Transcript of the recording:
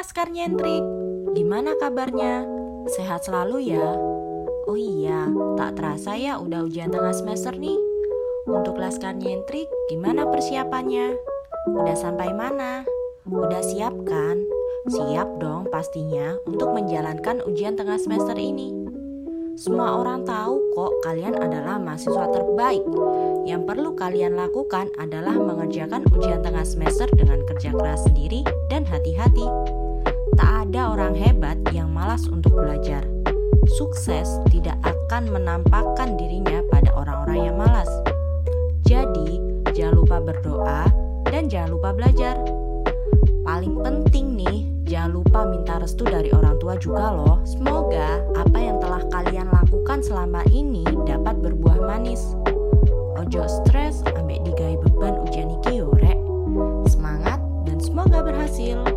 Laskar Nyentrik, gimana kabarnya? Sehat selalu ya? Oh iya, tak terasa ya udah ujian tengah semester nih. Untuk Laskar Nyentrik, gimana persiapannya? Udah sampai mana? Udah siap kan? Siap dong pastinya untuk menjalankan ujian tengah semester ini. Semua orang tahu kok kalian adalah mahasiswa terbaik. Yang perlu kalian lakukan adalah mengerjakan ujian tengah semester dengan kerja keras sendiri dan hati-hati ada orang hebat yang malas untuk belajar. Sukses tidak akan menampakkan dirinya pada orang-orang yang malas. Jadi, jangan lupa berdoa dan jangan lupa belajar. Paling penting nih, jangan lupa minta restu dari orang tua juga loh. Semoga apa yang telah kalian lakukan selama ini dapat berbuah manis. Ojo stres ambek digai beban ujian iki yo. Semangat dan semoga berhasil.